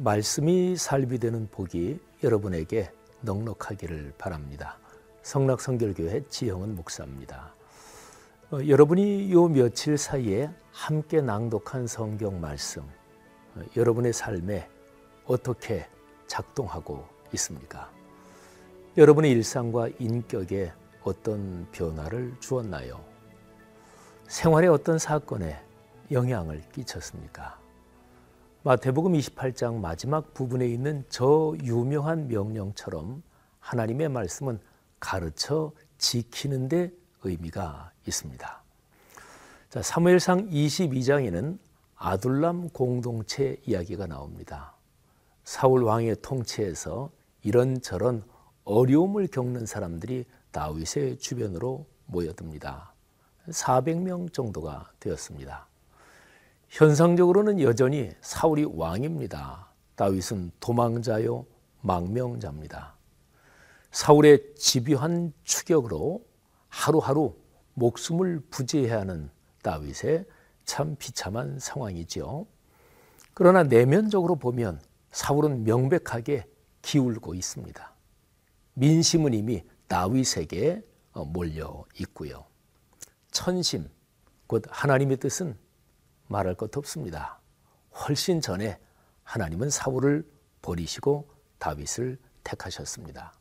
말씀이 살비되는 복이 여러분에게 넉넉하기를 바랍니다. 성락성결교회 지형은 목사입니다. 어, 여러분이 요 며칠 사이에 함께 낭독한 성경 말씀, 어, 여러분의 삶에 어떻게 작동하고 있습니까? 여러분의 일상과 인격에 어떤 변화를 주었나요? 생활의 어떤 사건에 영향을 끼쳤습니까? 마태복음 28장 마지막 부분에 있는 저 유명한 명령처럼 하나님의 말씀은 가르쳐 지키는 데 의미가 있습니다. 자, 사무엘상 22장에는 아둘람 공동체 이야기가 나옵니다. 사울 왕의 통치에서 이런저런 어려움을 겪는 사람들이 다윗의 주변으로 모여듭니다. 400명 정도가 되었습니다. 현상적으로는 여전히 사울이 왕입니다. 다윗은 도망자요 망명자입니다. 사울의 집요한 추격으로 하루하루 목숨을 부지해야 하는 다윗의 참 비참한 상황이지요. 그러나 내면적으로 보면 사울은 명백하게 기울고 있습니다. 민심은 이미 다윗에게 몰려 있고요. 천심, 곧 하나님의 뜻은 말할 것 없습니다. 훨씬 전에 하나님은 사울을 버리시고 다윗을 택하셨습니다.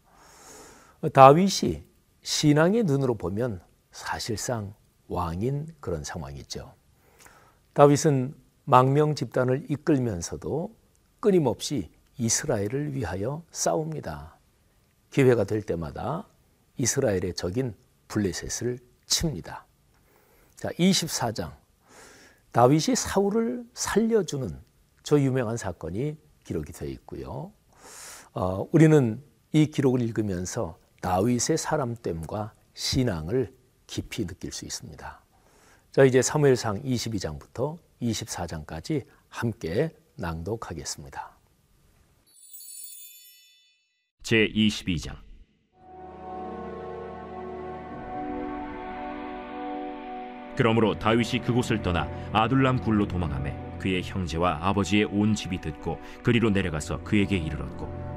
다윗이 신앙의 눈으로 보면 사실상 왕인 그런 상황이죠. 다윗은 망명 집단을 이끌면서도 끊임없이 이스라엘을 위하여 싸웁니다. 기회가 될 때마다 이스라엘의 적인 블레셋을 칩니다. 자, 24장. 다윗이 사울을 살려주는 저 유명한 사건이 기록이 되어 있고요. 어, 우리는 이 기록을 읽으면서 다윗의 사람됨과 신앙을 깊이 느낄 수 있습니다. 자, 이제 사무엘상 22장부터 24장까지 함께 낭독하겠습니다. 제 22장 그러므로 다윗이 그곳을 떠나 아둘람 굴로 도망하매 그의 형제와 아버지의 온 집이 듣고 그리로 내려가서 그에게 이르렀고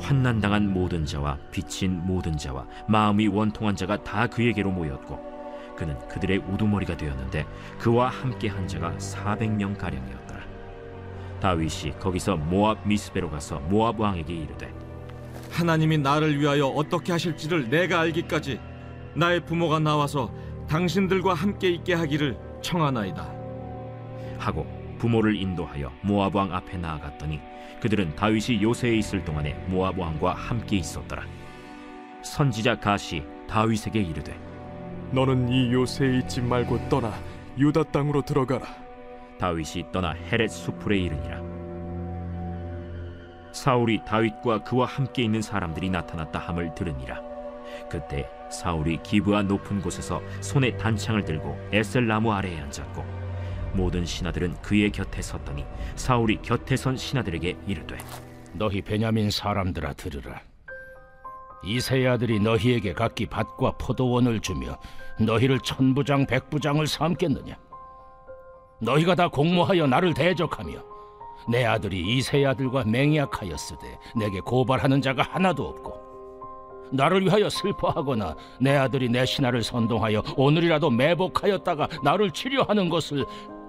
환난 당한 모든 자와 빚진 모든 자와 마음이 원통한 자가 다 그에게로 모였고 그는 그들의 우두머리가 되었는데 그와 함께 한 자가 400명 가량이었더라. 다윗이 거기서 모압 미스베로 가서 모압 왕에게 이르되 하나님이 나를 위하여 어떻게 하실지를 내가 알기까지 나의 부모가 나와서 당신들과 함께 있게 하기를 청하나이다. 하고 부모를 인도하여 모압 왕 앞에 나아갔더니 그들은 다윗이 요새에 있을 동안에 모압 왕과 함께 있었더라. 선지자 가시 다윗에게 이르되 너는 이 요새에 있지 말고 떠나 유다 땅으로 들어가라. 다윗이 떠나 헤렛 수풀에 이르니라. 사울이 다윗과 그와 함께 있는 사람들이 나타났다 함을 들으니라. 그때 사울이 기브아 높은 곳에서 손에 단창을 들고 에셀 나무 아래에 앉았고 모든 신하들은 그의 곁에 섰더니 사울이 곁에 선 신하들에게 이르되 너희 베냐민 사람들아 들으라. 이세 아들이 너희에게 각기 밭과 포도원을 주며 너희를 천부장 백부장을 삼겠느냐? 너희가 다 공모하여 나를 대적하며 내 아들이 이세 아들과 맹약하였으되 내게 고발하는 자가 하나도 없고 나를 위하여 슬퍼하거나 내 아들이 내 신하를 선동하여 오늘이라도 매복하였다가 나를 치료하는 것을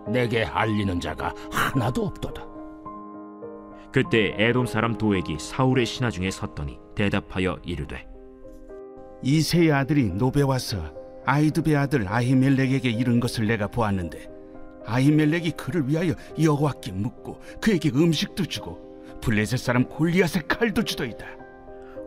내게 알리는 자가 하나도 없도다. 그때 에돔 사람 도액이 사울의 신하 중에 섰더니 대답하여 이르되 이세의 아들이 노베 와서 아이두베 아들 아히멜렉에게 이른 것을 내가 보았는데 아히멜렉이 그를 위하여 여호와께 묻고 그에게 음식도 주고 블레셋 사람 골리앗의 칼도 주더이다.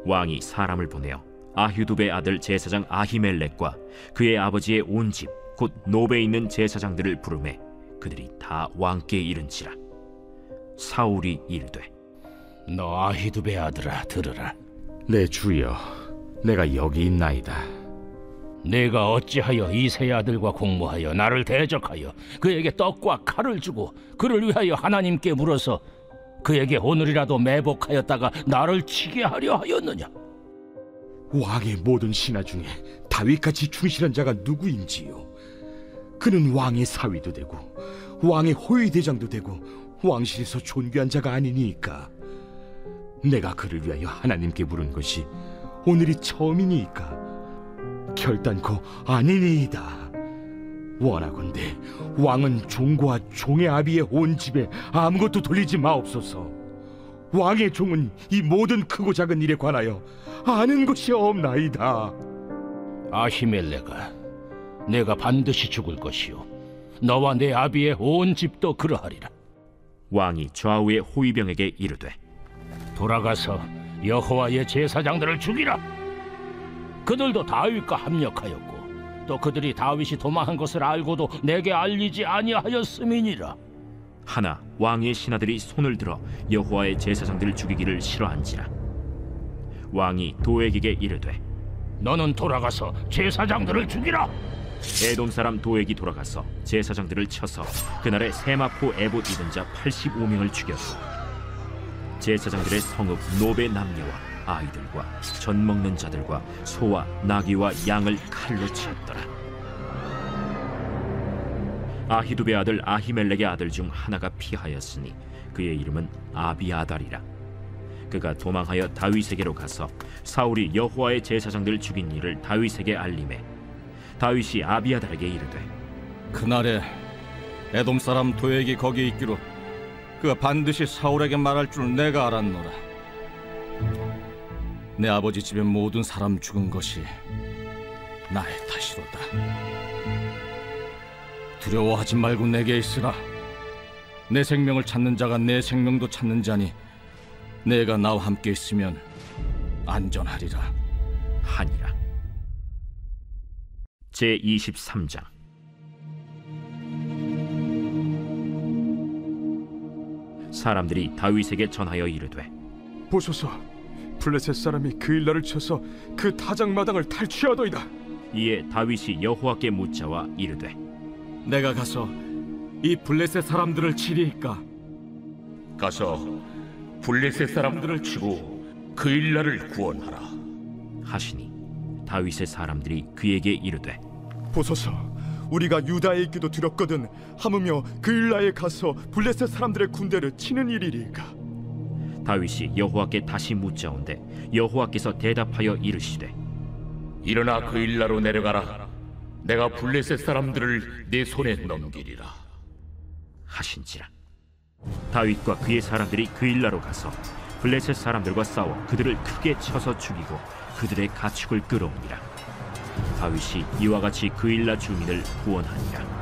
왕이 사람을 보내어 아휴두베 아들 제사장 아히멜렉과 그의 아버지의 온 집 곧 노베에 있는 제사장들을 부르매 그들이 다 왕께 이른지라 사울이 이르되 너 아히두베 아들아 들으라. 내 주여, 내가 여기 있나이다. 내가 어찌하여 이세 아들과 공모하여 나를 대적하여 그에게 떡과 칼을 주고 그를 위하여 하나님께 물어서 그에게 오늘이라도 매복하였다가 나를 치게 하려 하였느냐? 왕의 모든 신하 중에 다윗같이 충실한 자가 누구인지요? 그는 왕의 사위도 되고 왕의 호위 대장도 되고 왕실에서 존귀한 자가 아니니까. 내가 그를 위하여 하나님께 물은 것이 오늘이 처음이니까 결단코 아니니이다. 원하건대 왕은 종과 종의 아비의 온 집에 아무것도 돌리지 마옵소서. 왕의 종은 이 모든 크고 작은 일에 관하여 아는 것이 없나이다. 아히멜레가 내가 반드시 죽을 것이요 너와 내 아비의 온 집도 그러하리라 왕이 좌우의 호위병에게 이르되 돌아가서 여호와의 제사장들을 죽이라 그들도 다윗과 합력하였고 또 그들이 다윗이 도망한 것을 알고도 내게 알리지 아니하였음이니라. 하나 왕의 신하들이 손을 들어 여호와의 제사장들을 죽이기를 싫어한지라. 왕이 도액에게 이르되 너는 돌아가서 제사장들을 죽이라. 에돔 사람 도액이 돌아가서 제사장들을 쳐서 그날에 세마포 에봇 입은 자 85명을 죽였고 제사장들의 성읍 노베 남녀와 아이들과 전 먹는 자들과 소와 나귀와 양을 칼로 쳤더라 아히두베 아들 아히멜렉의 아들 중 하나가 피하였으니 그의 이름은 아비아달이라 그가 도망하여 다윗에게로 가서 사울이 여호와의 제사장들을 죽인 일을 다윗에게 알림해 다윗이 아비아달에게 이르되 그날에 에돔 사람 도액이 거기 있기로 그가 반드시 사울에게 말할 줄 내가 알았노라. 내 아버지 집의 모든 사람 죽은 것이 나의 탓이로다. 두려워하지 말고 내게 있으라. 내 생명을 찾는 자가 내 생명도 찾는 자니 내가 나와 함께 있으면 안전하리라. 하니라 제 23장 사람들이 다윗에게 전하여 이르되 보소서 블레셋 사람이 그 일날을 쳐서 그 타작마당을 탈취하더이다. 이에 다윗이 여호와께 묻자와 이르되 내가 가서 이 블레셋 사람들을 치리이까? 가서 블레셋 사람들을 치고 그 일날을 구원하라. 하시니 다윗의 사람들이 그에게 이르되 보소서 우리가 유다에 있기도 두렵거든 하무며 그 일라에 가서 블레셋 사람들의 군대를 치는 일이리까 다윗이 여호와께 다시 묻자온데 여호와께서 대답하여 이르시되 일어나 그 일나로 내려가라. 내가 블레셋 사람들을 내 손에 넘기리라. 하신지라 다윗과 그의 사람들이 그 일라로 가서 블레셋 사람들과 싸워 그들을 크게 쳐서 죽이고 그들의 가축을 끌어오니라 다윗이 이와 같이 그 일라 주민을 구원하니라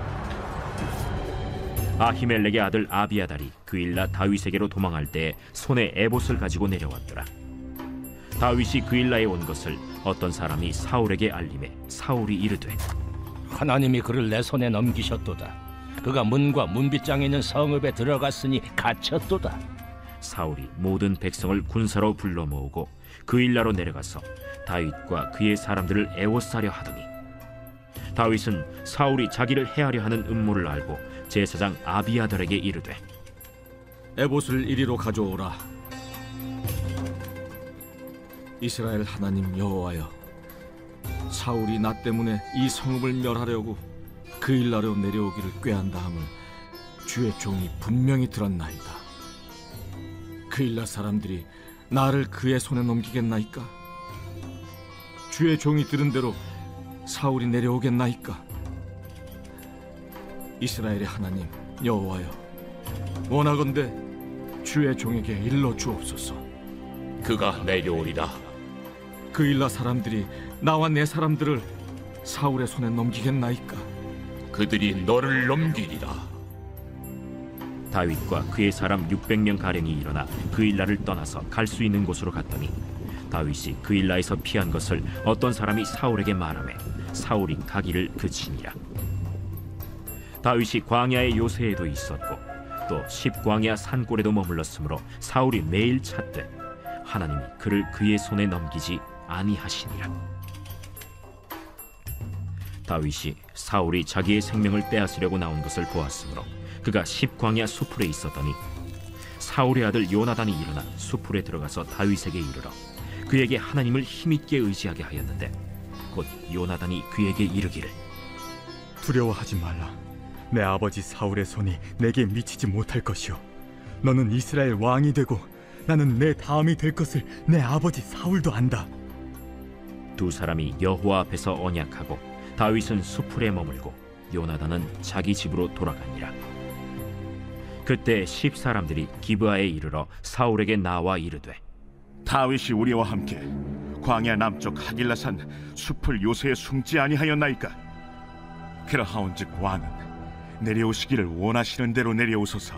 아히멜렉의 아들 아비아달이 그 일라 다윗에게로 도망할 때 손에 에봇을 가지고 내려왔더라. 다윗이 그 일라에 온 것을 어떤 사람이 사울에게 알림해 사울이 이르되 하나님이 그를 내 손에 넘기셨도다. 그가 문과 문빗장에 있는 성읍에 들어갔으니 갇혔도다. 사울이 모든 백성을 군사로 불러 모으고 그 일나로 내려가서 다윗과 그의 사람들을 애워싸려 하더니 다윗은 사울이 자기를 해하려 하는 음모를 알고 제사장 아비아들에게 이르되 에봇을 이리로 가져오라. 이스라엘 하나님 여호와여, 사울이 나 때문에 이 성읍을 멸하려고 그 일나로 내려오기를 꾀한 다음을 주의 종이 분명히 들었나이다. 그 일나 사람들이 나를 그의 손에 넘기겠나이까? 주의 종이 들은 대로 사울이 내려오겠나이까? 이스라엘의 하나님 여호와여, 원하건대 주의 종에게 일러 주옵소서. 그가 내려오리라. 그 일라 사람들이 나와 내 사람들을 사울의 손에 넘기겠나이까? 그들이 너를 넘기리라. 다윗과 그의 사람 600명 가량이 일어나 그 일라를 떠나서 갈 수 있는 곳으로 갔더니 다윗이 그 일라에서 피한 것을 어떤 사람이 사울에게 말하매 사울이 가기를 그치니라 다윗이 광야의 요새에도 있었고 또 십광야 산골에도 머물렀으므로 사울이 매일 찾되 하나님이 그를 그의 손에 넘기지 아니하시니라 다윗이 사울이 자기의 생명을 빼앗으려고 나온 것을 보았으므로 그가 십광야 수풀에 있었더니 사울의 아들 요나단이 일어나 수풀에 들어가서 다윗에게 이르러 그에게 하나님을 힘있게 의지하게 하였는데 곧 요나단이 그에게 이르기를 두려워하지 말라. 내 아버지 사울의 손이 내게 미치지 못할 것이요. 너는 이스라엘 왕이 되고 나는 내 다음이 될 것을 내 아버지 사울도 안다. 두 사람이 여호와 앞에서 언약하고 다윗은 수풀에 머물고 요나단은 자기 집으로 돌아가니라. 그때 십 사람들이 기브아에 이르러 사울에게 나와 이르되 다윗이 우리와 함께 광야 남쪽 하길라산 숲을 요새에 숨지 아니하였나이까 그러하온즉 왕은 내려오시기를 원하시는 대로 내려오소서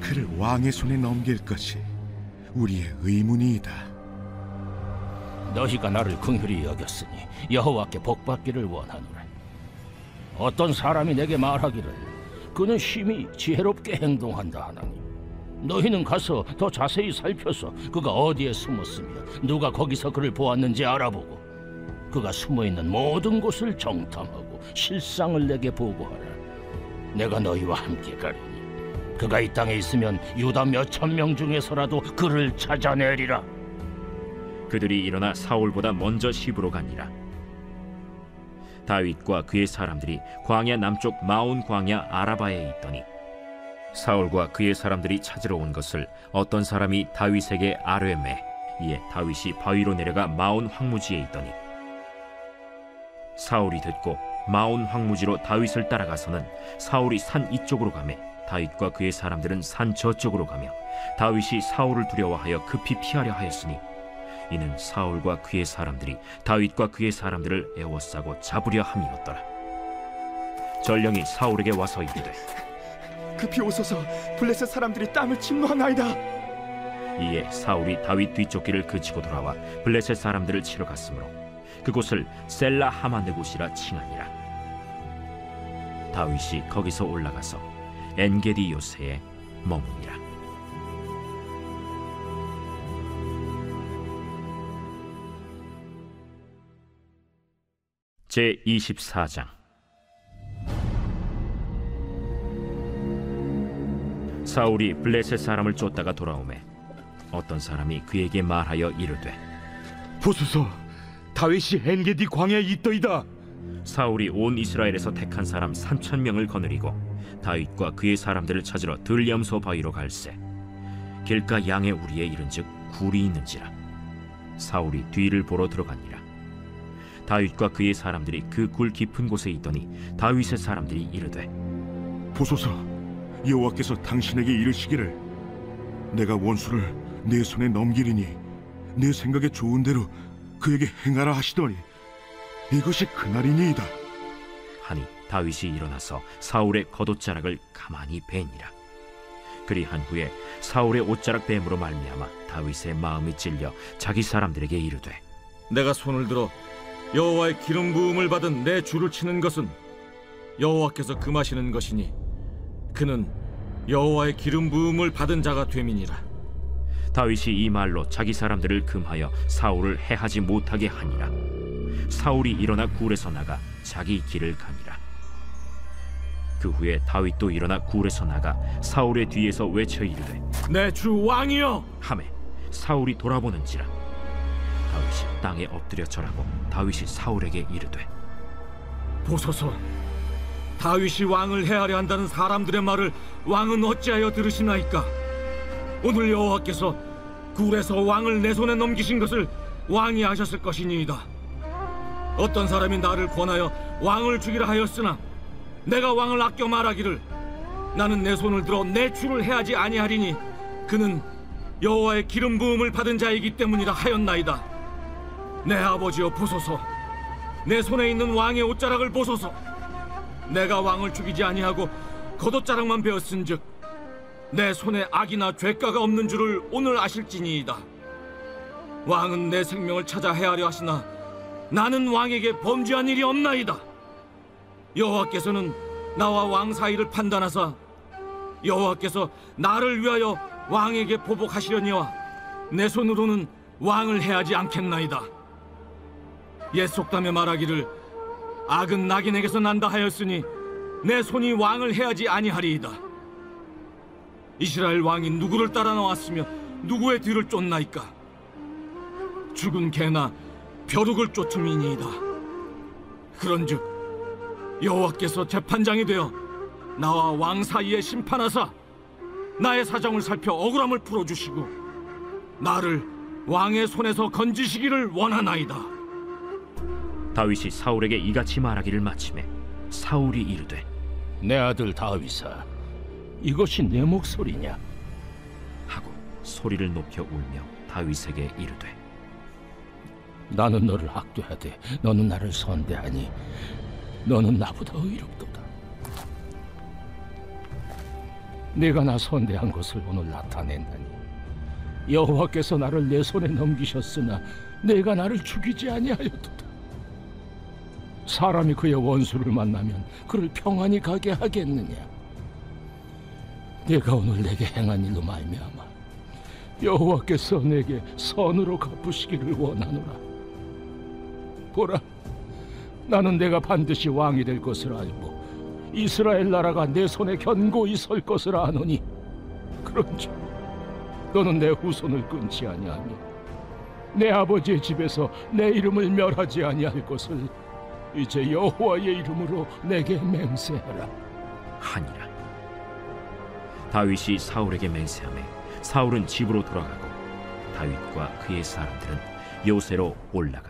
그를 왕의 손에 넘길 것이 우리의 의문이이다 너희가 나를 긍휼히 여겼으니 여호와께 복받기를 원하노라. 어떤 사람이 내게 말하기를 그는 심히 지혜롭게 행동한다 하나니 너희는 가서 더 자세히 살펴서 그가 어디에 숨었으며 누가 거기서 그를 보았는지 알아보고 그가 숨어 있는 모든 곳을 정탐하고 실상을 내게 보고하라. 내가 너희와 함께 가리니 그가 이 땅에 있으면 유다 몇 천 명 중에서라도 그를 찾아내리라. 그들이 일어나 사울보다 먼저 시부로 가니라. 다윗과 그의 사람들이 광야 남쪽 마온 광야 아라바에 있더니 사울과 그의 사람들이 찾으러 온 것을 어떤 사람이 다윗에게 아뢰매 이에 다윗이 바위로 내려가 마온 황무지에 있더니 사울이 듣고 마온 황무지로 다윗을 따라가서는 사울이 산 이쪽으로 가매 다윗과 그의 사람들은 산 저쪽으로 가며 다윗이 사울을 두려워하여 급히 피하려 하였으니 이는 사울과 그의 사람들이 다윗과 그의 사람들을 에워싸고 잡으려 함이었더라. 전령이 사울에게 와서 이르되 급히 오소서 블레셋 사람들이 땅을 침노하나이다. 이에 사울이 다윗 뒤쫓기를 그치고 돌아와 블레셋 사람들을 치러 갔으므로 그곳을 셀라 하마느곳이라 칭하니라. 다윗이 거기서 올라가서 엔게디 요새에 머무니라. 제 24장 사울이 블레셋 사람을 쫓다가 돌아오매 어떤 사람이 그에게 말하여 이르되 보소서 다윗이 엔게디 광야에 있더이다 사울이 온 이스라엘에서 택한 사람 3천 명을 거느리고 다윗과 그의 사람들을 찾으러 들염소 바위로 갈새. 길가 양의 우리에 이른즉 굴이 있는지라. 사울이 뒤를 보러 들어가니라. 다윗과 그의 사람들이 그 굴 깊은 곳에 있더니 다윗의 사람들이 이르되 보소서 여호와께서 당신에게 이르시기를. 내가 원수를 내 손에 넘기리니 내 생각에 좋은 대로 그에게 행하라 하시더니 이것이 그날이니이다. 하니 다윗이 일어나서 사울의 겉옷자락을 가만히 베니라. 그리한 후에 사울의 옷자락 뱀으로 말미암아 다윗의 마음이 찔려 자기 사람들에게 이르되 내가 손을 들어 여호와의 기름 부음을 받은 내 줄을 치는 것은 여호와께서 금하시는 것이니 그는 여호와의 기름 부음을 받은 자가 됨이니라. 다윗이 이 말로 자기 사람들을 금하여 사울을 해하지 못하게 하니라. 사울이 일어나 굴에서 나가 자기 길을 가니라. 그 후에 다윗도 일어나 굴에서 나가 사울의 뒤에서 외쳐 이르되 내 주 왕이여! 함에 사울이 돌아보는지라. 다윗이 땅에 엎드려 절하고 다윗이 사울에게 이르되 보소서. 다윗이 왕을 해하려 한다는 사람들의 말을 왕은 어찌하여 들으시나이까? 오늘 여호와께서 굴에서 왕을 내 손에 넘기신 것을 왕이 아셨을 것이니이다 어떤 사람이 나를 권하여 왕을 죽이라 하였으나 내가 왕을 아껴 말하기를 나는 내 손을 들어 내 주를 해하지 아니하리니 그는 여호와의 기름 부음을 받은 자이기 때문이라 하였나이다. 내 아버지여 보소서. 내 손에 있는 왕의 옷자락을 보소서. 내가 왕을 죽이지 아니하고 겉옷자락만 베었은즉 내 손에 악이나 죄가가 없는 줄을 오늘 아실지니이다. 왕은 내 생명을 찾아 헤아려 하시나 나는 왕에게 범죄한 일이 없나이다. 여호와께서는 나와 왕 사이를 판단하사 여호와께서 나를 위하여 왕에게 보복하시려니와 내 손으로는 왕을 해하지 않겠나이다. 옛 속담에 말하기를 악은 낙인에게서 난다 하였으니 내 손이 왕을 해하지 아니하리이다. 이스라엘 왕이 누구를 따라 나왔으며 누구의 뒤를 쫓나이까? 죽은 개나 벼룩을 쫓음이니이다 그런즉 여호와께서 재판장이 되어 나와 왕 사이에 심판하사 나의 사정을 살펴 억울함을 풀어주시고 나를 왕의 손에서 건지시기를 원하나이다. 다윗이 사울에게 이같이 말하기를 마침에 사울이 이르되 내 아들 다윗아, 이것이 내 목소리냐? 하고 소리를 높여 울며 다윗에게 이르되 나는 너를 학대하되 너는 나를 선대하니 너는 나보다 의롭도다. 내가 나 선대한 것을 오늘 나타낸다니 여호와께서 나를 내 손에 넘기셨으나 내가 나를 죽이지 아니하였도다. 사람이 그의 원수를 만나면 그를 평안히 가게 하겠느냐? 내가 오늘 내게 행한 일로 말미암아 여호와께서 내게 선으로 갚으시기를 원하노라. 보라, 나는 내가 반드시 왕이 될 것을 알고 이스라엘 나라가 내 손에 견고히 설 것을 아노니. 그런즉 너는 내 후손을 끊지 아니하며 내 아버지의 집에서 내 이름을 멸하지 아니할 것을 이제 여호와의 이름으로 내게 맹세하라. 하니라. 다윗이 사울에게 맹세하매 사울은 집으로 돌아가고 다윗과 그의 사람들은 요새로 올라가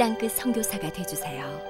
땅끝 선교사가 되주세요.